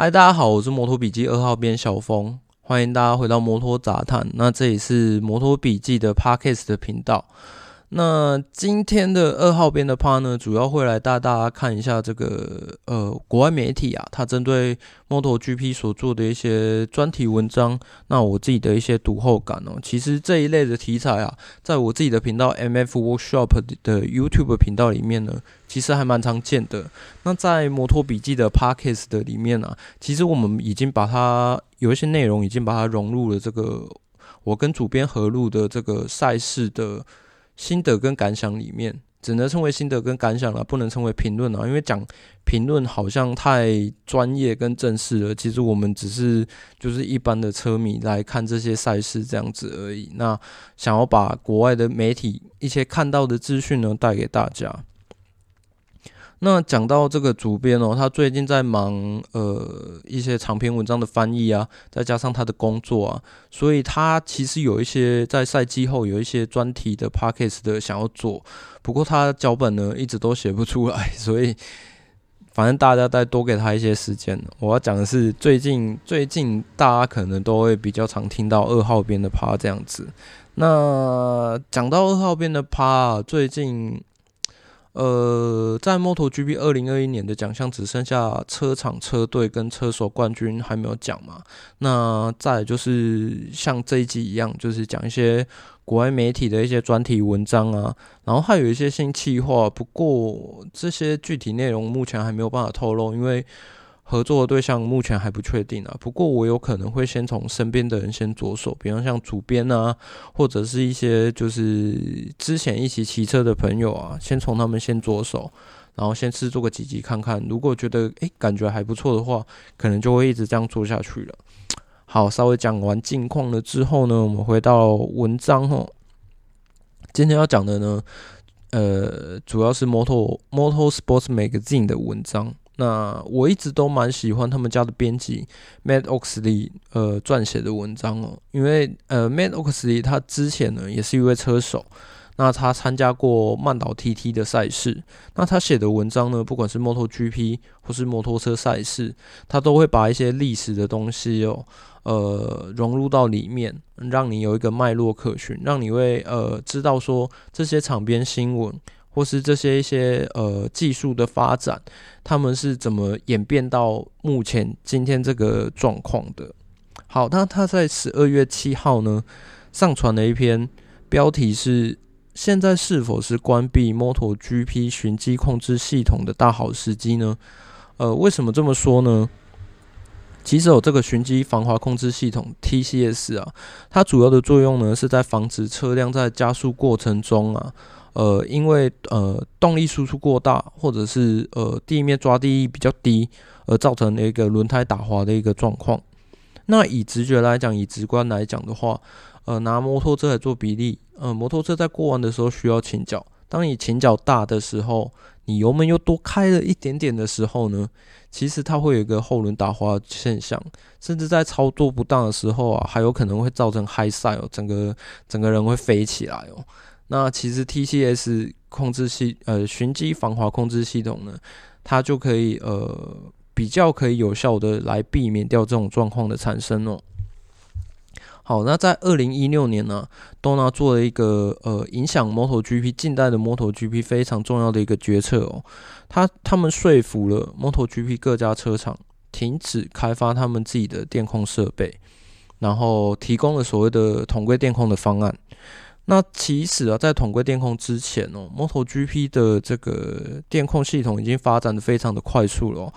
嗨，大家好，我是摩托笔记二号编小峰，欢迎大家回到摩托杂谈。那这里是摩托笔记的 Podcast 的频道。那今天的二号编的 part 呢，主要会来带大家看一下这个呃国外媒体啊，它针对 MotoGP 所做的一些专题文章。那我自己的一些读后感哦，其实这一类的题材啊，在我自己的频道 MF Workshop 的 YouTube 频道里面呢，其实还蛮常见的。那在摩托笔记的 Podcast 的里面啊，其实我们已经把它有一些内容已经把它融入了这个我跟主编合录的这个赛事的。心得跟感想里面，只能称为心得跟感想了，不能称为评论了，因为讲评论好像太专业跟正式了。其实我们只是就是一般的车迷来看这些赛事这样子而已。那想要把国外的媒体一些看到的资讯呢，带给大家。那讲到这个主编哦，他最近在忙呃一些长篇文章的翻译啊，再加上他的工作啊，所以他其实有一些在赛季后有一些专题的 podcast 的想要做，不过他脚本呢一直都写不出来，所以反正大家再多给他一些时间。我要讲的是最近最近大家可能都会比较常听到二号编的趴这样子。那讲到二号编的趴，最近。呃，在 MotoGP 二零二一年的奖项只剩下车厂、车队跟车手冠军还没有讲嘛？那再就是像这一集一样，就是讲一些国外媒体的一些专题文章啊，然后还有一些新企划。不过这些具体内容目前还没有办法透露，因为。合作的对象目前还不确定啊，不过我有可能会先从身边的人先着手，比方像主编啊，或者是一些就是之前一起骑车的朋友啊，先从他们先着手，然后先试做个几集看看，如果觉得诶、感觉还不错的话，可能就会一直这样做下去了。好，稍微讲完近况了之后呢，我们回到文章哦，今天要讲的呢，呃，主要是 Moto Moto Sports Magazine 的文章。那我一直都蛮喜欢他们家的编辑 Matt Oxley 呃撰写的文章哦，因为呃 Matt Oxley 他之前呢也是一位车手，那他参加过曼岛 TT 的赛事，那他写的文章呢，不管是 MotoGP 或是摩托车赛事，他都会把一些历史的东西哦，呃融入到里面，让你有一个脉络可循，让你会呃知道说这些场边新闻。或是这些一些呃技术的发展，他们是怎么演变到目前今天这个状况的？好，那他在十二月七号呢上传了一篇标题是“现在是否是关闭 MotoGP 循迹控制系统的大好时机呢？”呃，为什么这么说呢？其实有这个循迹防滑控制系统 TCS 啊，它主要的作用呢是在防止车辆在加速过程中啊。呃，因为呃动力输出过大，或者是呃地面抓地力比较低，而造成的一个轮胎打滑的一个状况。那以直觉来讲，以直观来讲的话，呃，拿摩托车来做比例，呃，摩托车在过弯的时候需要前脚，当你前脚大的时候，你油门又多开了一点点的时候呢，其实它会有一个后轮打滑现象，甚至在操作不当的时候啊，还有可能会造成 high side 哦，整个整个人会飞起来哦。那其实 TCS 控制系呃循迹防滑控制系统呢，它就可以呃比较可以有效的来避免掉这种状况的产生哦。好，那在二零一六年呢多纳做了一个呃影响 MotoGP 近代的 MotoGP 非常重要的一个决策哦，他他们说服了 MotoGP 各家车厂停止开发他们自己的电控设备，然后提供了所谓的统规电控的方案。那其实啊，在统规电控之前哦，MotoGP 的这个电控系统已经发展的非常的快速了。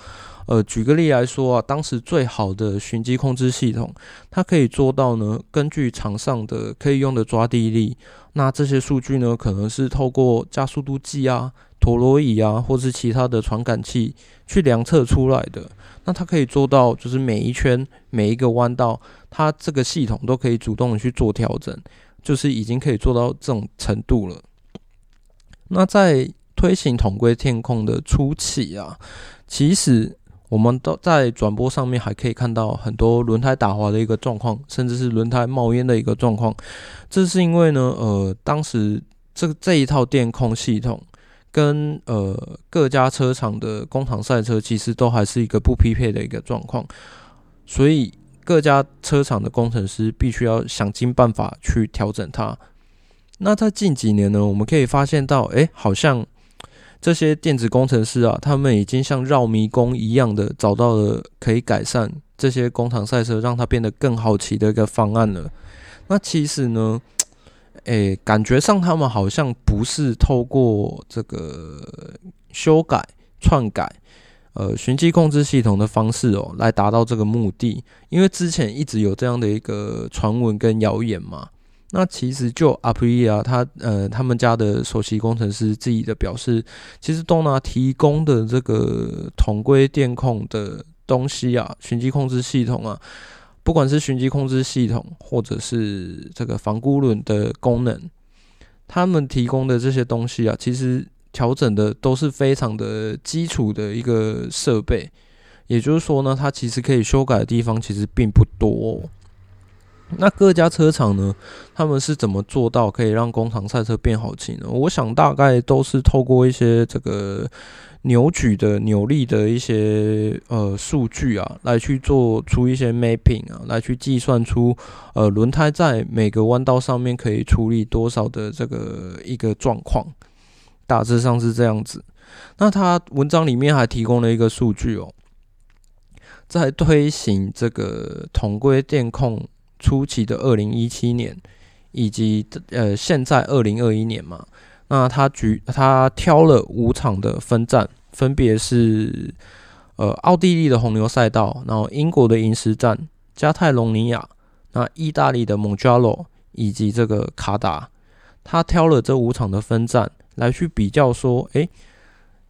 呃，举个例来说啊，当时最好的循迹控制系统，它可以做到呢，根据场上的可以用的抓地力，那这些数据呢，可能是透过加速度计啊、陀螺仪啊，或是其他的传感器去量测出来的。那它可以做到，就是每一圈、每一个弯道，它这个系统都可以主动的去做调整。就是已经可以做到这种程度了。那在推行统规电控的初期啊，其实我们都在转播上面还可以看到很多轮胎打滑的一个状况，甚至是轮胎冒烟的一个状况。这是因为呢，呃，当时这这一套电控系统跟呃各家车厂的工厂赛车其实都还是一个不匹配的一个状况，所以各家车厂的工程师必须要想尽办法去调整它。那在近几年呢，我们可以发现到，哎，好像这些电子工程师啊，他们已经像绕迷宫一样的找到了可以改善这些工厂赛车，让它变得更好骑的一个方案了。那其实呢，诶，感觉上他们好像不是透过这个修改、篡改，呃，循迹控制系统的方式哦，来达到这个目的，因为之前一直有这样的一个传闻跟谣言嘛。那其实就 Aprilia 他呃他们家的首席工程师自己的表示，其实东拿提供的这个统规电控的东西啊，循迹控制系统啊，不管是循迹控制系统或者是这个防孤轮的功能，他们提供的这些东西啊，其实调整的都是非常的基础的一个设备，也就是说呢，它其实可以修改的地方其实并不多。那各家车厂呢，他们是怎么做到可以让工厂赛车变好骑呢？我想大概都是透过一些这个扭矩的扭力的一些呃数据啊，来去做出一些 mapping 啊，来去计算出呃轮胎在每个弯道上面可以处理多少的这个一个状况，大致上是这样子。那他文章里面还提供了一个数据哦，在推行这个统规电控。初期的二零一七年，以及呃现在二零二一年嘛，那他举他挑了五场的分站，分别是呃奥地利的红牛赛道，然后英国的银石站、加泰隆尼亚，那意大利的蒙加洛以及这个卡达，他挑了这五场的分站来去比较说，诶，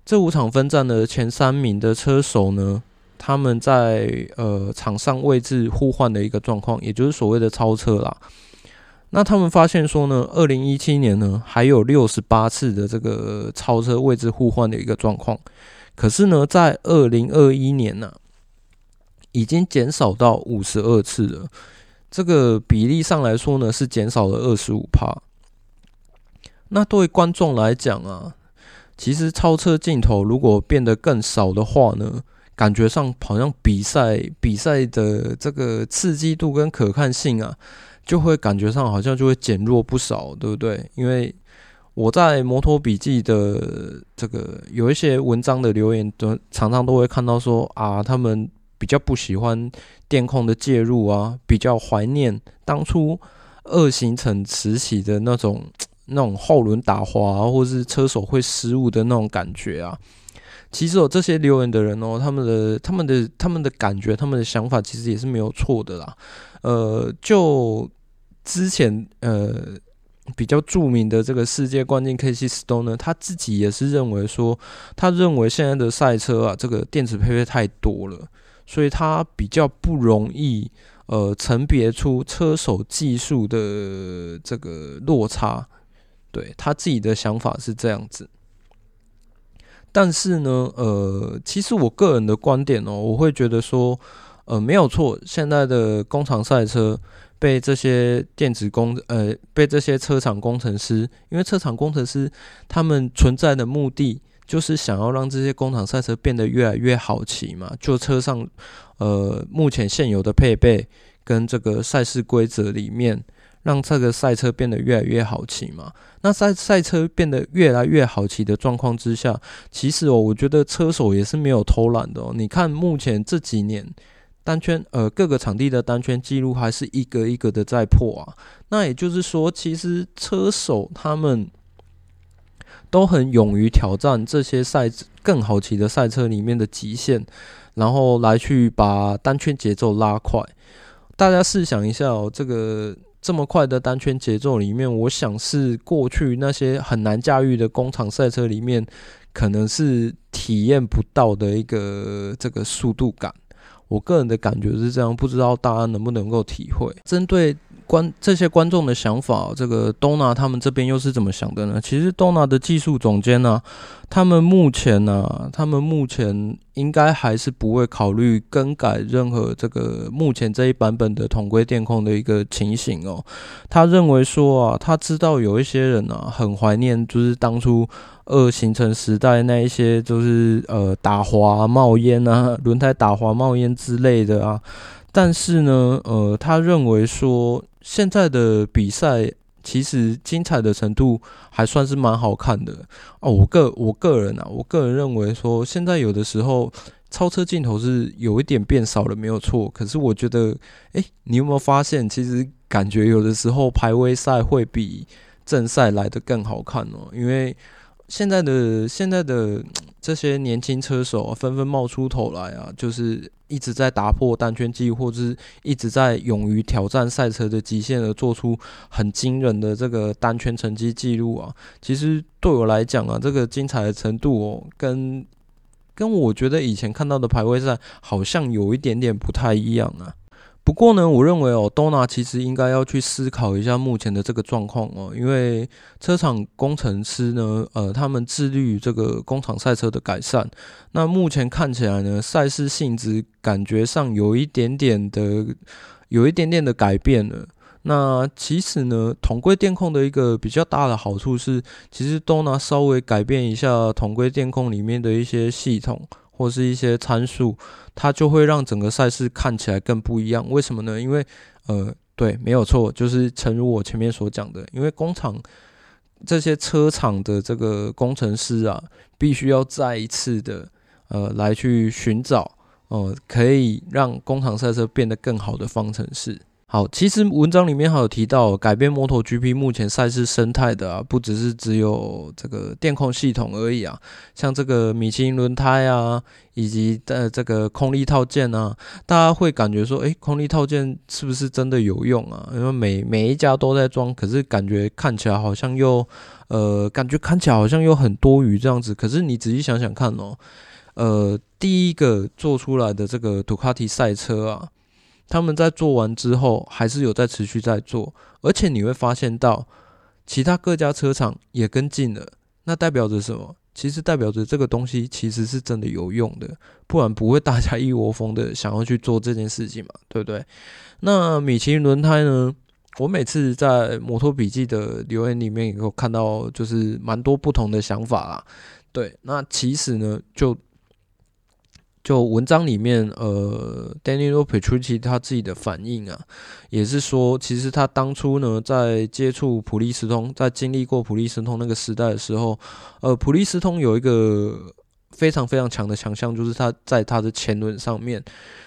这五场分站的前三名的车手呢？他们在呃场上位置互换的一个状况，也就是所谓的超车啦。那他们发现说呢，二零一七年呢还有六十八次的这个超车位置互换的一个状况，可是呢，在二零二一年呢、啊，已经减少到五十二次了。这个比例上来说呢，是减少了二十五趴。那对观众来讲啊，其实超车镜头如果变得更少的话呢？感觉上好像比赛比赛的这个刺激度跟可看性啊，就会感觉上好像就会减弱不少，对不对？因为我在摩托笔记的这个有一些文章的留言，都常常都会看到说啊，他们比较不喜欢电控的介入啊，比较怀念当初二行程时期的那种那种后轮打滑，或是车手会失误的那种感觉啊。其实有这些留言的人哦，他们的、他们的、他们的感觉、他们的想法，其实也是没有错的啦。呃，就之前呃比较著名的这个世界冠军 Casey Stoner 呢，他自己也是认为说，他认为现在的赛车啊，这个电子配备太多了，所以他比较不容易呃甄别出车手技术的这个落差。对，他自己的想法是这样子。但是呢，呃，其实我个人的观点哦，我会觉得说，呃，没有错，现在的工厂赛车被这些电子工，呃，被这些车厂工程师，因为车厂工程师他们存在的目的就是想要让这些工厂赛车变得越来越好骑嘛，就车上，呃，目前现有的配备跟这个赛事规则里面。让这个赛车变得越来越好骑嘛？那赛赛车变得越来越好骑的状况之下，其实哦，我觉得车手也是没有偷懒的哦。你看目前这几年单圈呃各个场地的单圈记录还是一个一个的在破啊。那也就是说，其实车手他们都很勇于挑战这些赛更好骑的赛车里面的极限，然后来去把单圈节奏拉快。大家试想一下哦，这个。这么快的单圈节奏里面，我想是过去那些很难驾驭的工厂赛车里面，可能是体验不到的一个这个速度感。我个人的感觉是这样，不知道大家能不能够体会。针对观这些观众的想法，这个 Donna 他们这边又是怎么想的呢？其实 Donna 的技术总监呢，他们目前呢，他们目前应该还是不会考虑更改任何这个目前这一版本的统规电控的一个情形哦。他认为说啊，他知道有一些人啊，很怀念就是当初二行程时代那一些，就是呃打滑冒烟啊，轮胎打滑冒烟之类的啊。但是呢，呃，他认为说现在的比赛其实精彩的程度还算是蛮好看的哦。我个我个人啊，我个人认为说现在有的时候超车镜头是有一点变少了，没有错。可是我觉得，诶，你有没有发现，其实感觉有的时候排位赛会比正赛来的更好看哦？因为现在的现在的这些年轻车手啊，纷纷冒出头来啊，就是。一直在打破单圈记录，或者是一直在勇于挑战赛车的极限，而做出很惊人的这个单圈成绩记录啊！其实对我来讲啊，这个精彩的程度哦，跟跟我觉得以前看到的排位赛好像有一点点不太一样啊。不过呢，我认为哦，Dona 其实应该要去思考一下目前的这个状况哦，因为车厂工程师呢，呃，他们致力于这个工厂赛车的改善。那目前看起来呢，赛事性质感觉上有一点点的，有一点点的改变了。那其实呢，统规电控的一个比较大的好处是，其实多纳稍微改变一下统规电控里面的一些系统。或是一些参数，它就会让整个赛事看起来更不一样。为什么呢？因为，呃，对，没有错，就是诚如我前面所讲的，因为工厂这些车厂的这个工程师啊，必须要再一次的，呃，来去寻找，呃，可以让工厂赛车变得更好的方程式。好，其实文章里面还有提到，改变 MotoGP 目前赛事生态的啊，不只是只有这个电控系统而已啊，像这个米其林轮胎啊，以及呃这个空力套件啊，大家会感觉说，诶，空力套件是不是真的有用啊？因为每每一家都在装，可是感觉看起来好像又，呃，感觉看起来好像又很多余这样子。可是你仔细想想看哦，呃，第一个做出来的这个杜卡迪赛车啊。他们在做完之后，还是有在持续在做，而且你会发现到其他各家车厂也跟进了，那代表着什么？其实代表着这个东西其实是真的有用的，不然不会大家一窝蜂的想要去做这件事情嘛，对不对？那米其林轮胎呢？我每次在摩托笔记的留言里面也有看到，就是蛮多不同的想法啦。对，那其实呢，就。就文章里面，呃，Danilo Petrucci 他自己的反应啊，也是说，其实他当初呢，在接触普利斯通，在经历过普利斯通那个时代的时候，呃，普利斯通有一个。非常非常强的强项，就是它在它的前轮上面，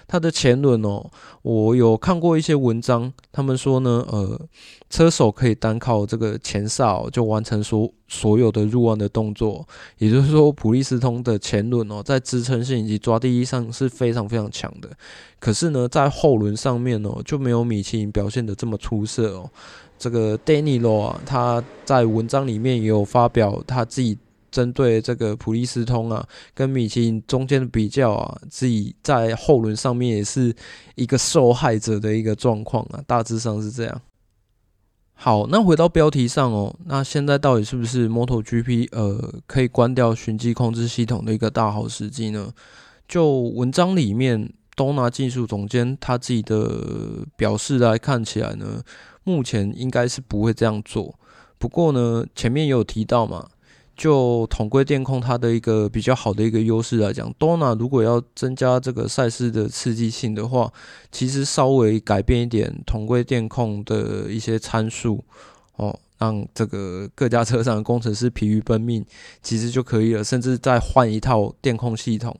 它的前轮哦，我有看过一些文章，他们说呢，呃，车手可以单靠这个前哨就完成所所有的入弯的动作，也就是说，普利司通的前轮哦，在支撑性以及抓地力上是非常非常强的，可是呢，在后轮上面哦，就没有米其林表现的这么出色哦。这个 Danilo 啊，他在文章里面也有发表他自己。针对这个普利司通啊，跟米其林中间的比较啊，自己在后轮上面也是一个受害者的一个状况啊，大致上是这样。好，那回到标题上哦，那现在到底是不是 MotoGP 呃可以关掉循迹控制系统的一个大好时机呢？就文章里面东拿技术总监他自己的表示来看起来呢，目前应该是不会这样做。不过呢，前面也有提到嘛。就统规电控它的一个比较好的一个优势来讲，Dona 如果要增加这个赛事的刺激性的话，其实稍微改变一点统规电控的一些参数，哦，让这个各家车厂的工程师疲于奔命，其实就可以了。甚至再换一套电控系统，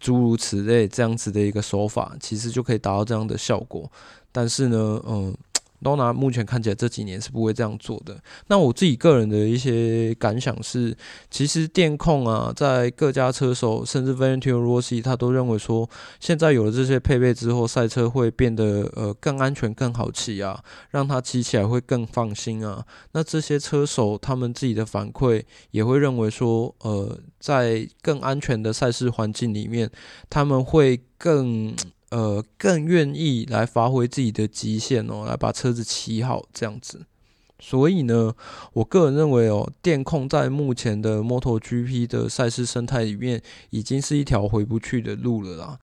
诸如此类这样子的一个手法，其实就可以达到这样的效果。但是呢，嗯。诺拿目前看起来这几年是不会这样做的。那我自己个人的一些感想是，其实电控啊，在各家车手甚至 Valentino Rossi 他都认为说，现在有了这些配备之后，赛车会变得呃更安全、更好骑啊，让他骑起来会更放心啊。那这些车手他们自己的反馈也会认为说，呃，在更安全的赛事环境里面，他们会更。呃更愿意来发挥自己的极限哦，来把车子骑好这样子。所以呢，我个人认为哦，电控在目前的 MotoGP 的赛事生态里面，已经是一条回不去的路了啦。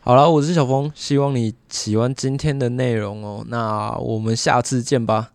好了，我是小峰，希望你喜欢今天的内容哦。那我们下次见吧。